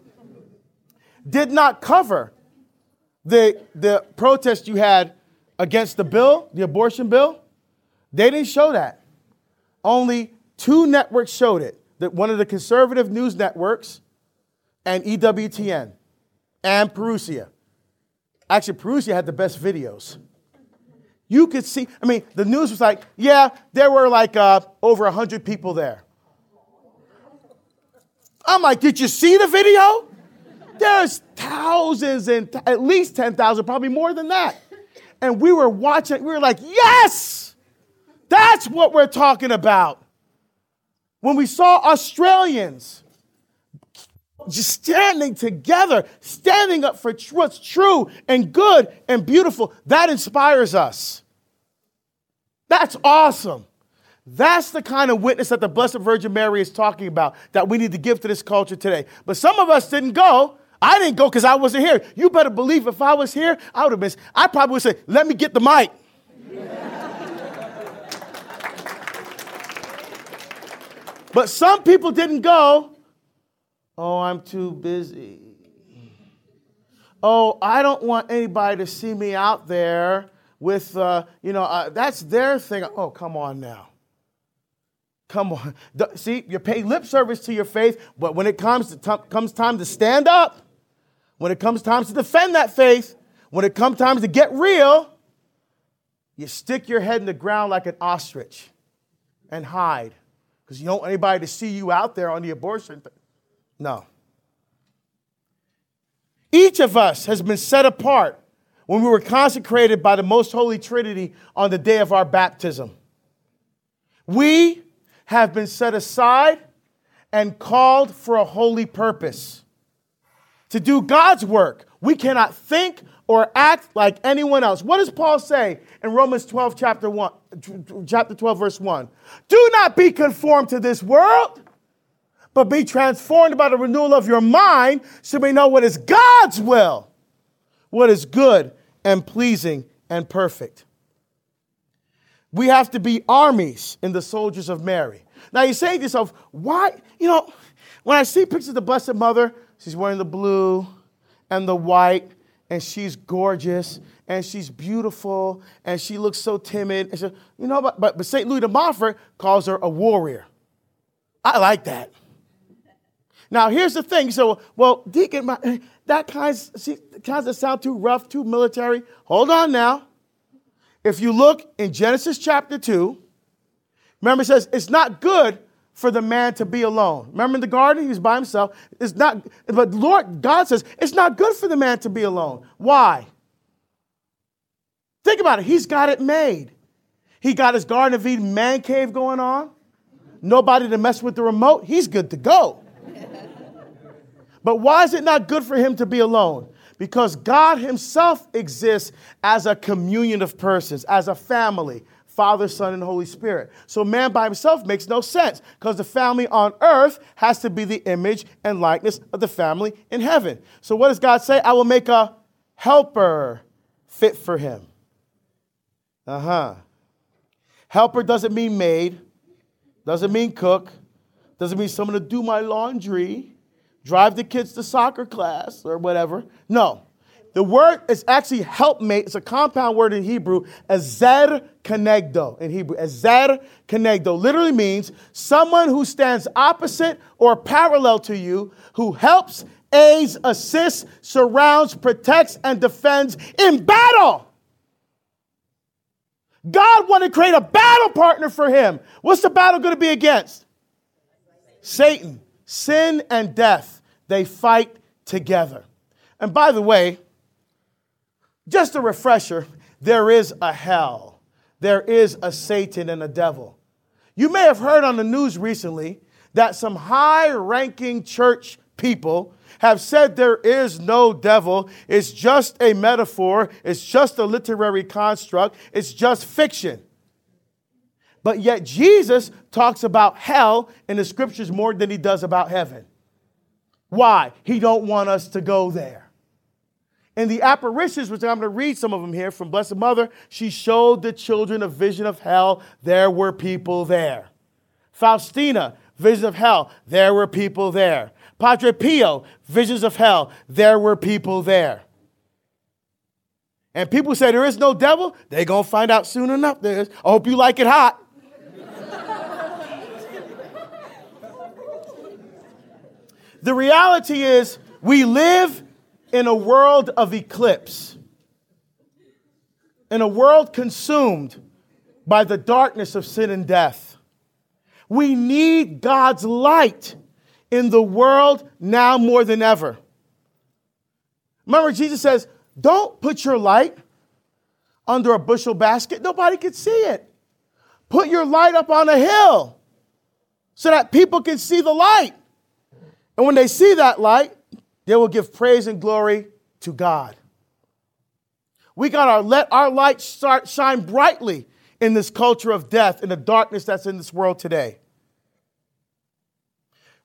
did not cover the, the protest you had against the bill, the abortion bill. They didn't show that. Only two networks showed it that one of the conservative news networks and EWTN and Parousia. Actually, Parousia had the best videos. You could see, I mean, the news was like, yeah, there were like uh, over 100 people there. I'm like, did you see the video? There's thousands and th- at least 10,000, probably more than that. And we were watching, we were like, yes, that's what we're talking about when we saw Australians just standing together, standing up for what's true and good and beautiful, that inspires us. That's awesome. That's the kind of witness that the Blessed Virgin Mary is talking about that we need to give to this culture today. But some of us didn't go. I didn't go because I wasn't here. You better believe if I was here, I would have been. I probably would say, let me get the mic. But some people didn't go. Oh, I'm too busy. Oh, I don't want anybody to see me out there with, uh, you know, uh, that's their thing. Oh, come on now. Come on. See, you pay lip service to your faith, but when it comes, to t- comes time to stand up, when it comes time to defend that faith, when it comes time to get real, you stick your head in the ground like an ostrich and hide because you don't want anybody to see you out there on the abortion. No. Each of us has been set apart when we were consecrated by the most holy Trinity on the day of our baptism. We have been set aside and called for a holy purpose. To do God's work, we cannot think or act like anyone else. What does Paul say in Romans 12, chapter 1, chapter 12, verse 1? Do not be conformed to this world, but be transformed by the renewal of your mind so we know what is God's will, what is good and pleasing and perfect. We have to be armies in the soldiers of Mary. Now you say to yourself, why? You know, when I see pictures of the Blessed Mother, she's wearing the blue and the white and she's gorgeous and she's beautiful and she looks so timid. And she, you know, but, but, but St. Louis de Montfort calls her a warrior. I like that. Now, here's the thing. So, well, Deacon, that kind of, kind of sound too rough, too military. Hold on now. If you look in Genesis chapter 2, remember it says, it's not good for the man to be alone. Remember in the garden, he was by himself. It's not, but Lord God says it's not good for the man to be alone. Why? Think about it. He's got it made. He got his Garden of Eden man cave going on. Nobody to mess with the remote. He's good to go. But why is it not good for him to be alone? Because God Himself exists as a communion of persons, as a family, Father, Son, and Holy Spirit. So man by himself makes no sense because the family on earth has to be the image and likeness of the family in heaven. So what does God say? I will make a helper fit for him. Uh huh. Helper doesn't mean maid, doesn't mean cook, doesn't mean someone to do my laundry, drive the kids to soccer class or whatever. No. The word is actually helpmate. It's a compound word in Hebrew, ezer kenegdo in Hebrew. Ezer kenegdo literally means someone who stands opposite or parallel to you, who helps, aids, assists, surrounds, protects, and defends in battle. God wanted to create a battle partner for him. What's the battle going to be against? Satan. sin and death, they fight together. And by the way, just a refresher there is a hell, there is a Satan and a devil. You may have heard on the news recently that some high ranking church people have said there is no devil. It's just a metaphor, it's just a literary construct, it's just fiction. But yet Jesus talks about hell in the scriptures more than he does about heaven. Why? He don't want us to go there. In the apparitions, which I'm going to read some of them here from Blessed Mother, she showed the children a vision of hell. There were people there. Faustina, vision of hell. There were people there. Padre Pio, visions of hell. There were people there. And people say there is no devil. They're going to find out soon enough there is. I hope you like it hot. The reality is, we live in a world of eclipse, in a world consumed by the darkness of sin and death. We need God's light in the world now more than ever. Remember, Jesus says, Don't put your light under a bushel basket, nobody can see it. Put your light up on a hill so that people can see the light. And when they see that light, they will give praise and glory to God. We got to let our light start shine brightly in this culture of death, in the darkness that's in this world today.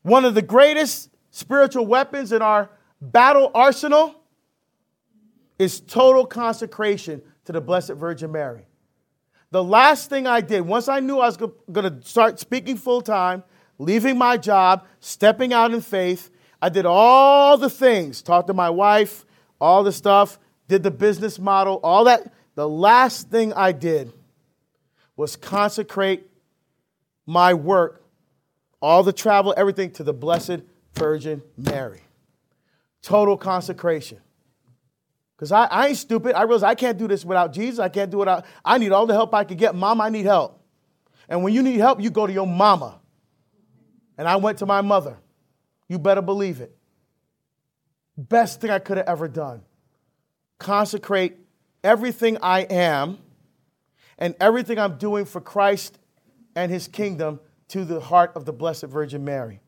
One of the greatest spiritual weapons in our battle arsenal is total consecration to the Blessed Virgin Mary. The last thing I did, once I knew I was going to start speaking full time, leaving my job, stepping out in faith, I did all the things, talked to my wife, all the stuff, did the business model, all that. The last thing I did was consecrate my work all the travel, everything to the Blessed Virgin Mary. Total consecration. Because I, I ain't stupid. I realize I can't do this without Jesus. I can't do it without, I need all the help I can get. Mom, I need help. And when you need help, you go to your mama. And I went to my mother. You better believe it. Best thing I could have ever done. Consecrate everything I am and everything I'm doing for Christ and his kingdom to the heart of the Blessed Virgin Mary.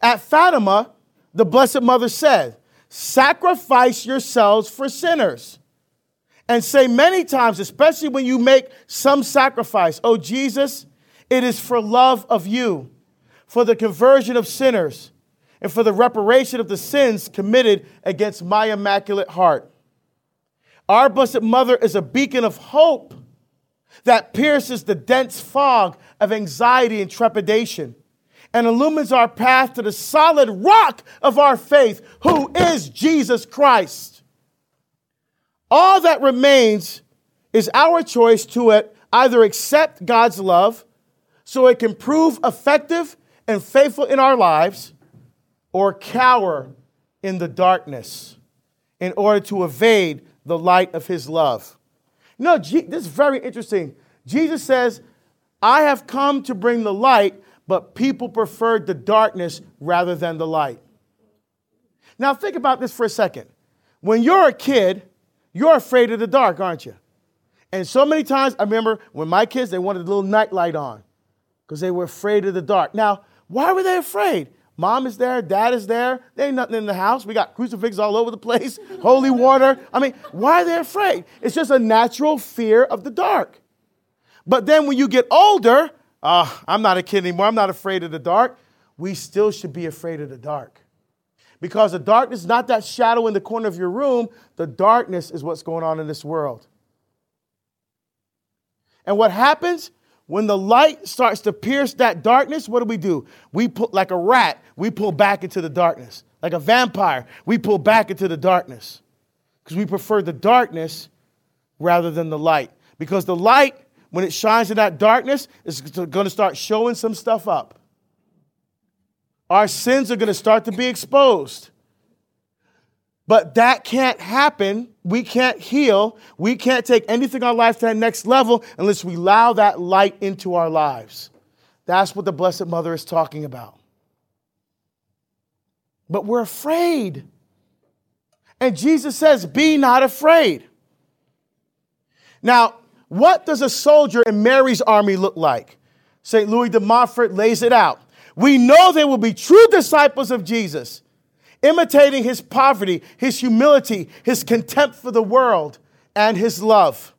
At Fatima, the Blessed Mother said, Sacrifice yourselves for sinners. And say many times, especially when you make some sacrifice, Oh Jesus, it is for love of you, for the conversion of sinners, and for the reparation of the sins committed against my immaculate heart. Our Blessed Mother is a beacon of hope that pierces the dense fog of anxiety and trepidation and illumines our path to the solid rock of our faith, who is Jesus Christ. All that remains is our choice to uh, either accept God's love so it can prove effective and faithful in our lives, or cower in the darkness in order to evade the light of His love. Know, this is very interesting. Jesus says, I have come to bring the light, but people preferred the darkness rather than the light. Now, think about this for a second. When you're a kid, you're afraid of the dark, aren't you? And so many times, I remember when my kids, they wanted a little night light on because they were afraid of the dark. Now, why were they afraid? Mom is there, dad is there. There ain't nothing in the house. We got crucifixes all over the place, holy water. I mean, why are they afraid? It's just a natural fear of the dark. But then when you get older, uh, I'm not a kid anymore. I'm not afraid of the dark. We still should be afraid of the dark. Because the darkness is not that shadow in the corner of your room, the darkness is what's going on in this world. And what happens? When the light starts to pierce that darkness, what do we do? We put like a rat, we pull back into the darkness. Like a vampire, we pull back into the darkness. Because we prefer the darkness rather than the light. Because the light, when it shines in that darkness, is going to start showing some stuff up. Our sins are going to start to be exposed. But that can't happen. We can't heal. We can't take anything in our life to that next level unless we allow that light into our lives. That's what the Blessed Mother is talking about. But we're afraid. And Jesus says, Be not afraid. Now, what does a soldier in Mary's army look like? St. Louis de Montfort lays it out. We know they will be true disciples of Jesus, imitating his poverty, his humility, his contempt for the world, and his love.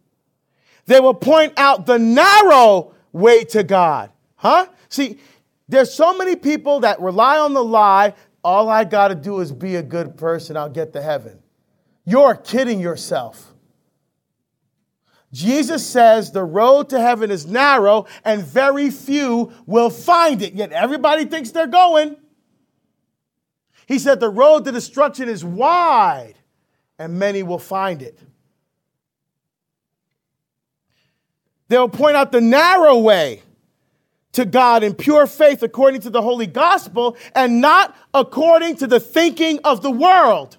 They will point out the narrow way to God. Huh? See, there's so many people that rely on the lie. All I got to do is be a good person, I'll get to heaven. You're kidding yourself. Jesus says the road to heaven is narrow and very few will find it, yet everybody thinks they're going. He said the road to destruction is wide and many will find it. They'll point out the narrow way to God in pure faith according to the holy gospel and not according to the thinking of the world.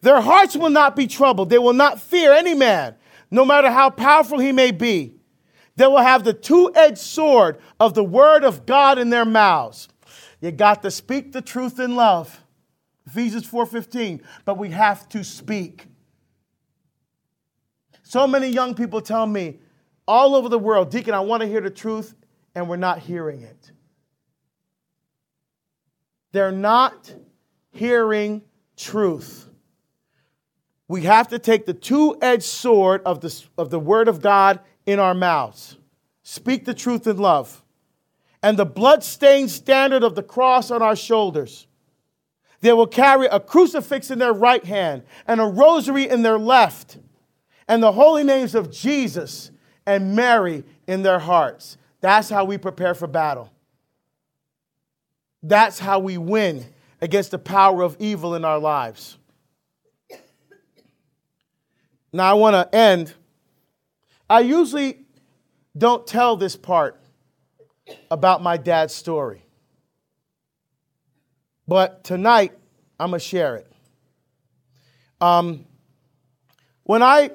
Their hearts will not be troubled. They will not fear any man, no matter how powerful he may be. They will have the two edged sword of the word of God in their mouths. You got to speak the truth in love. Ephesians 4:15, but we have to speak. So many young people tell me all over the world, Deacon, I want to hear the truth, and we're not hearing it. They're not hearing truth. We have to take the two edged sword of the, of the Word of God in our mouths, speak the truth in love, and the blood-stained standard of the cross on our shoulders. They will carry a crucifix in their right hand and a rosary in their left, and the holy names of Jesus and Mary in their hearts. That's how we prepare for battle. That's how we win against the power of evil in our lives. Now, I want to end. I usually don't tell this part about my dad's story. But tonight, I'm going to share it. Um, when I,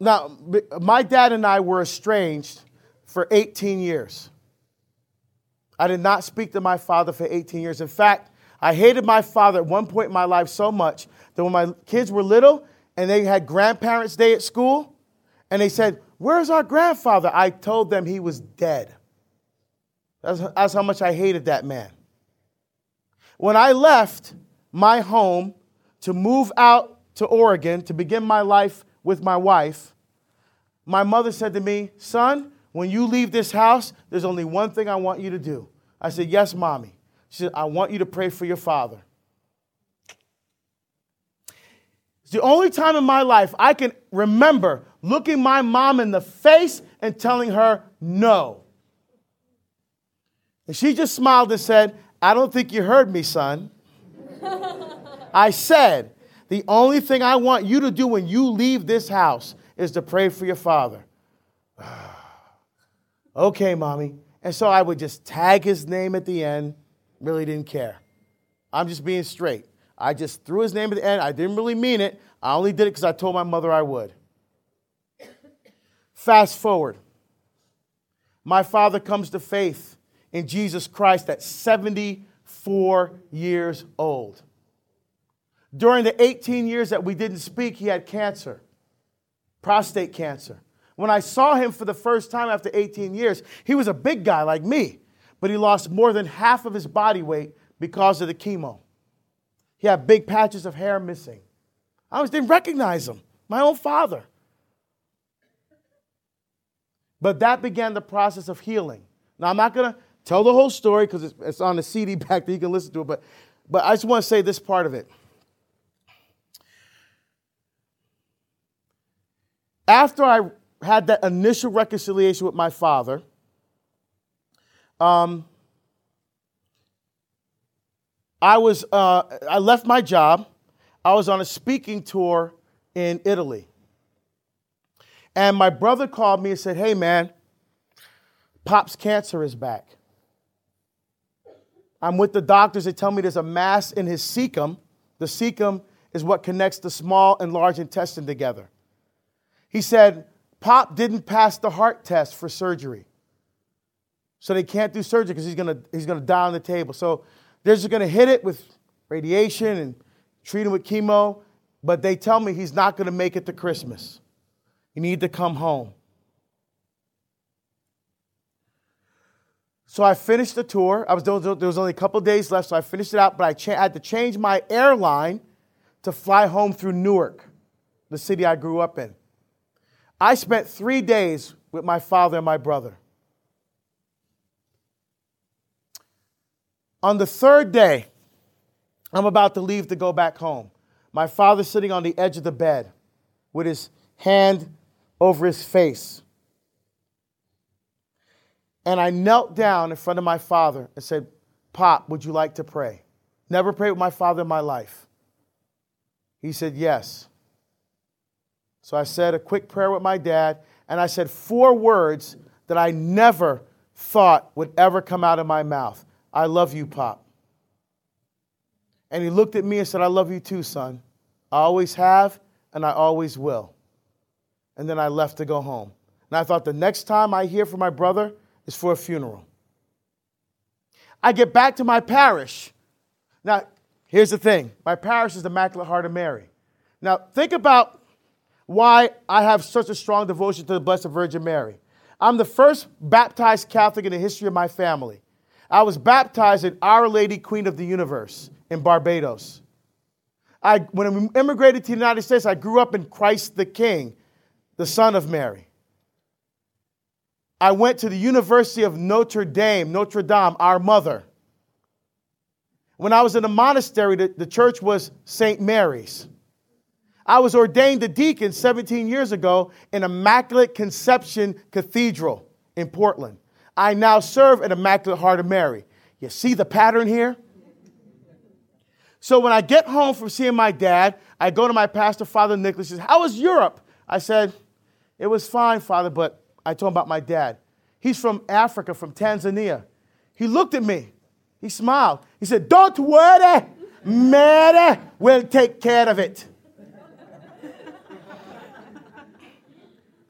now, my dad and I were estranged for 18 years. I did not speak to my father for 18 years. In fact, I hated my father at one point in my life so much that when my kids were little, and they had grandparents' day at school, and they said, Where's our grandfather? I told them he was dead. That's, that's how much I hated that man. When I left my home to move out to Oregon to begin my life with my wife, my mother said to me, Son, when you leave this house, there's only one thing I want you to do. I said, Yes, mommy. She said, I want you to pray for your father. It's the only time in my life I can remember looking my mom in the face and telling her no. And she just smiled and said, I don't think you heard me, son. I said, the only thing I want you to do when you leave this house is to pray for your father. okay, mommy. And so I would just tag his name at the end, really didn't care. I'm just being straight. I just threw his name at the end. I didn't really mean it. I only did it because I told my mother I would. Fast forward. My father comes to faith in Jesus Christ at 74 years old. During the 18 years that we didn't speak, he had cancer, prostate cancer. When I saw him for the first time after 18 years, he was a big guy like me, but he lost more than half of his body weight because of the chemo. He had big patches of hair missing. I always didn't recognize him, my own father. But that began the process of healing. Now, I'm not going to tell the whole story because it's, it's, on the CD back that You can listen to it. But, but I just want to say this part of it. After I had that initial reconciliation with my father, um, I was uh, I left my job. I was on a speaking tour in Italy. And my brother called me and said, Hey, man, Pop's cancer is back. I'm with the doctors. They tell me there's a mass in his cecum. The cecum is what connects the small and large intestine together. He said, Pop didn't pass the heart test for surgery. So they can't do surgery because he's going to he's gonna die on the table. So they're just going to hit it with radiation and treat him with chemo, but they tell me he's not going to make it to Christmas. You need to come home. So I finished the tour. I was there was only a couple days left, so I finished it out. But I, cha- I had to change my airline to fly home through Newark, the city I grew up in. I spent three days with my father and my brother. On the third day, I'm about to leave to go back home. My father sitting on the edge of the bed with his hand over his face. And I knelt down in front of my father and said, Pop, would you like to pray? Never prayed with my father in my life. He said, Yes. So I said a quick prayer with my dad, and I said four words that I never thought would ever come out of my mouth I love you, Pop. And he looked at me and said, I love you too, son. I always have, and I always will. And then I left to go home. And I thought the next time I hear from my brother, is for a funeral. I get back to my parish. Now, here's the thing my parish is the Immaculate Heart of Mary. Now, think about why I have such a strong devotion to the Blessed Virgin Mary. I'm the first baptized Catholic in the history of my family. I was baptized in Our Lady, Queen of the Universe in Barbados. I, when I immigrated to the United States, I grew up in Christ the King, the Son of Mary. I went to the University of Notre Dame, Notre Dame, our mother. When I was in a monastery, the, the church was St. Mary's. I was ordained a deacon 17 years ago in Immaculate Conception Cathedral in Portland. I now serve at Immaculate Heart of Mary. You see the pattern here? So when I get home from seeing my dad, I go to my pastor, Father Nicholas. Says, How was Europe? I said, It was fine, Father, but I told him about my dad. He's from Africa, from Tanzania. He looked at me. He smiled. He said, Don't worry, Mary will take care of it.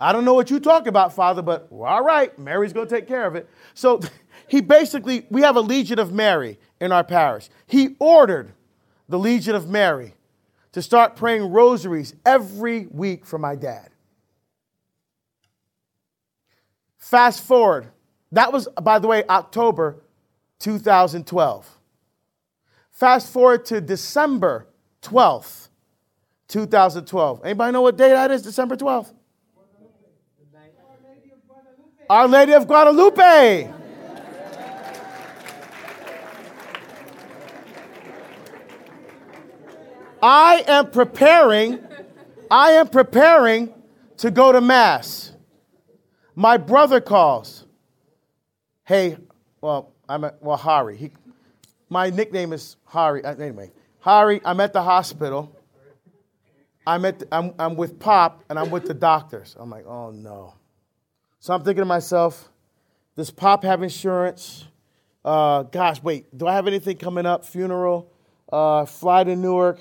I don't know what you talk about, Father, but well, all right, Mary's going to take care of it. So he basically, we have a Legion of Mary in our parish. He ordered the Legion of Mary to start praying rosaries every week for my dad. Fast forward. That was, by the way, October 2012. Fast forward to December 12th, 2012. Anybody know what day that is? December 12th? Our Lady of Guadalupe. I am preparing, I am preparing to go to Mass. My brother calls. Hey, well, I'm at, well, Hari. He, my nickname is Hari. Uh, anyway, Hari, I'm at the hospital. I'm, at the, I'm, I'm with Pop and I'm with the doctors. I'm like, oh no. So I'm thinking to myself, does Pop have insurance? Uh, gosh, wait, do I have anything coming up? Funeral, uh, fly to Newark.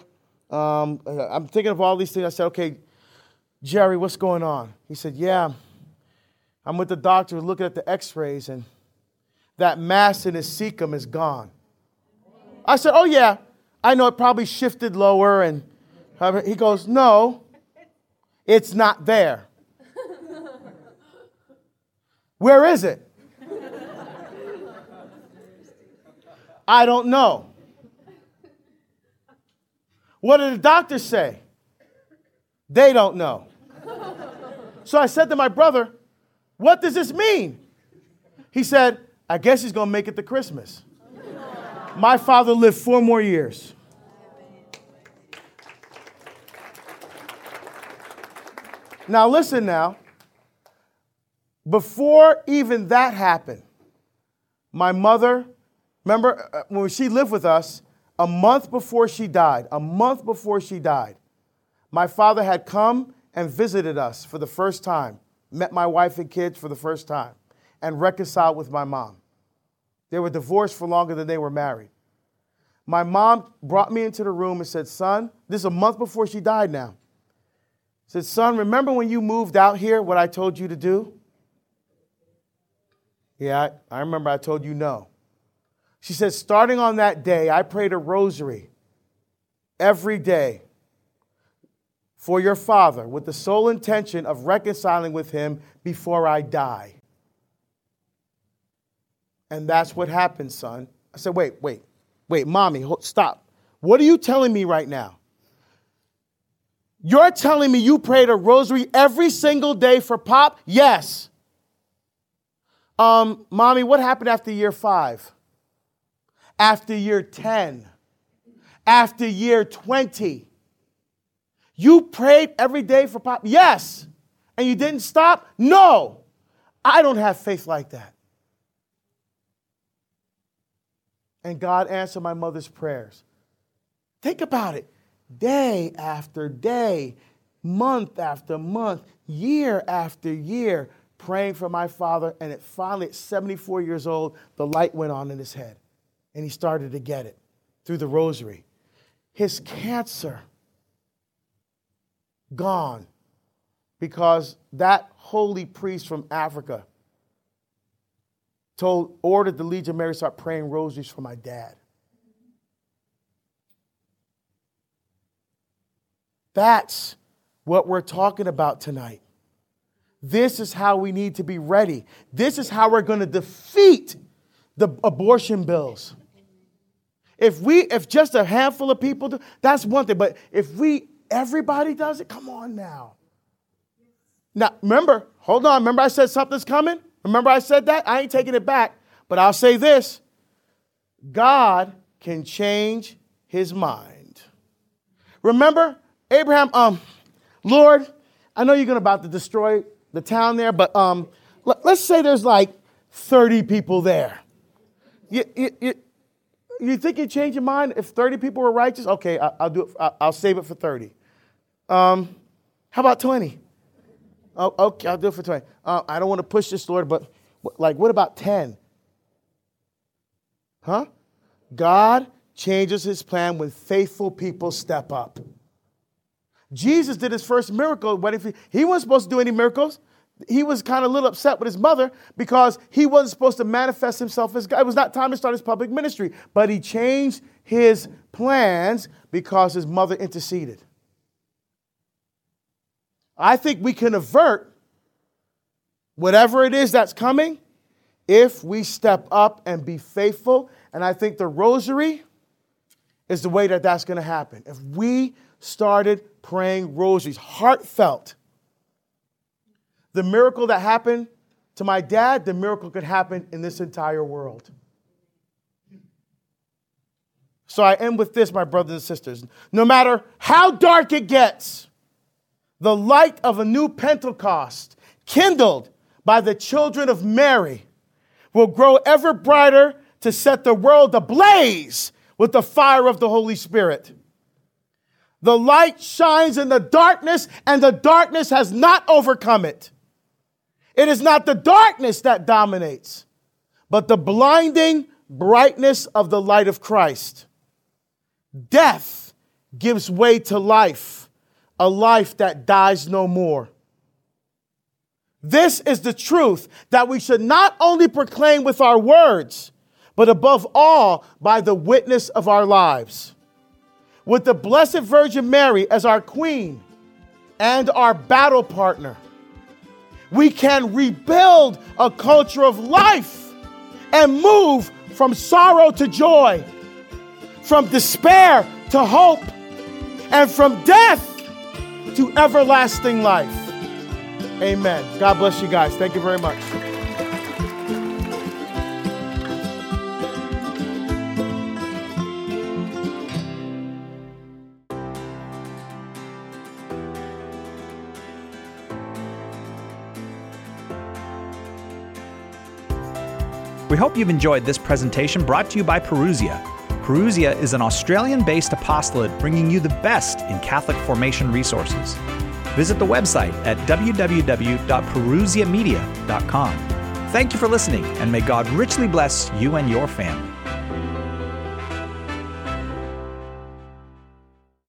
Um, I'm thinking of all these things. I said, okay, Jerry, what's going on? He said, yeah, I'm with the doctor looking at the x rays, and that mass in his cecum is gone. I said, Oh, yeah, I know it probably shifted lower. And he goes, No, it's not there. Where is it? I don't know. What did the doctors say? They don't know. So I said to my brother, what does this mean? He said, I guess he's going to make it to Christmas. My father lived four more years. Now, listen now. Before even that happened, my mother, remember uh, when she lived with us, a month before she died, a month before she died, my father had come and visited us for the first time met my wife and kids for the first time, and reconciled with my mom. They were divorced for longer than they were married. My mom brought me into the room and said, Son, this is a month before she died now. Said, Son, remember when you moved out here, what I told you to do? Yeah, I, I remember I told you no. She said, Starting on that day, I prayed a rosary every day for your father with the sole intention of reconciling with him before I die. And that's what happened, son. I said, wait, wait, wait, mommy, stop. What are you telling me right now? You're telling me you prayed a rosary every single day for Pop? Yes. Um, mommy, what happened after year five? After year 10? After year 20? You prayed every day for Pop? Yes. And you didn't stop? No. I don't have faith like that. And God answered my mother's prayers. Think about it day after day, month after month, year after year, praying for my father. And it finally, at 74 years old, the light went on in his head. And he started to get it through the rosary. His cancer gone because that holy priest from Africa told ordered the Legion of Mary start praying rosaries for my dad. That's what we're talking about tonight. This is how we need to be ready. This is how we're going to defeat the abortion bills. If we, if just a handful of people do, that's one thing. But if we, everybody does it, come on now. Now, remember, hold on. Remember, I said something's coming? Remember, I said that? I ain't taking it back. But I'll say this God can change his mind. Remember, Abraham, um, Lord, I know you're going to about to destroy the town there, but um, let, us say there's like 30 people there. You, you, you, you, think you'd change your mind if 30 people were righteous? Okay, I, will do it. I, will save it for 30. Um, how about 20? Oh, okay, I'll do it for 20. Uh, I don't want to push this, Lord, but like, what about 10? Huh? God changes his plan when faithful people step up. Jesus did his first miracle. What if he, he wasn't supposed to do any miracles? He was kind of a little upset with his mother because he wasn't supposed to manifest himself as God. It was not time to start his public ministry, but he changed his plans because his mother interceded. I think we can avert whatever it is that's coming if we step up and be faithful. And I think the rosary is the way that that's going to happen. If we started praying rosaries, heartfelt, the miracle that happened to my dad, the miracle could happen in this entire world. So I end with this, my brothers and sisters. No matter how dark it gets, the light of a new Pentecost, kindled by the children of Mary, will grow ever brighter to set the world ablaze with the fire of the Holy Spirit. The light shines in the darkness, and the darkness has not overcome it. It is not the darkness that dominates, but the blinding brightness of the light of Christ. Death gives way to life, a life that dies no more. This is the truth that we should not only proclaim with our words, but above all by the witness of our lives with the Blessed Virgin Mary as our queen and our battle partner, we can rebuild a culture of life and move from sorrow to joy, from despair to hope, and from death to everlasting life. Amen. God bless you guys. Thank you very much. We hope you've enjoyed this presentation brought to you by Parousia. Parousia is an Australian based apostolate bringing you the best in Catholic formation resources. Visit the website at www.parousiamedia.com. Thank you for listening, and may God richly bless you and your family.